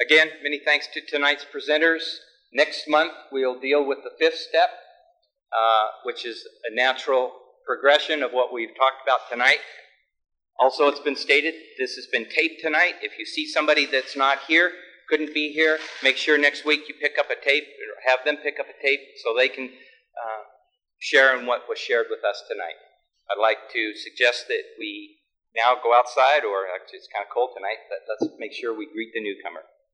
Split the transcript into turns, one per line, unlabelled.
Again, many thanks to tonight's presenters. Next month, we'll deal with the fifth step, uh, which is a natural progression of what we've talked about tonight. Also, it's been stated, this has been taped tonight. If you see somebody that's not here, couldn't be here, make sure next week you pick up a tape, or have them pick up a tape so they can uh, share in what was shared with us tonight. I'd like to suggest that we now go outside, or actually it's kind of cold tonight, but let's make sure we greet the newcomer.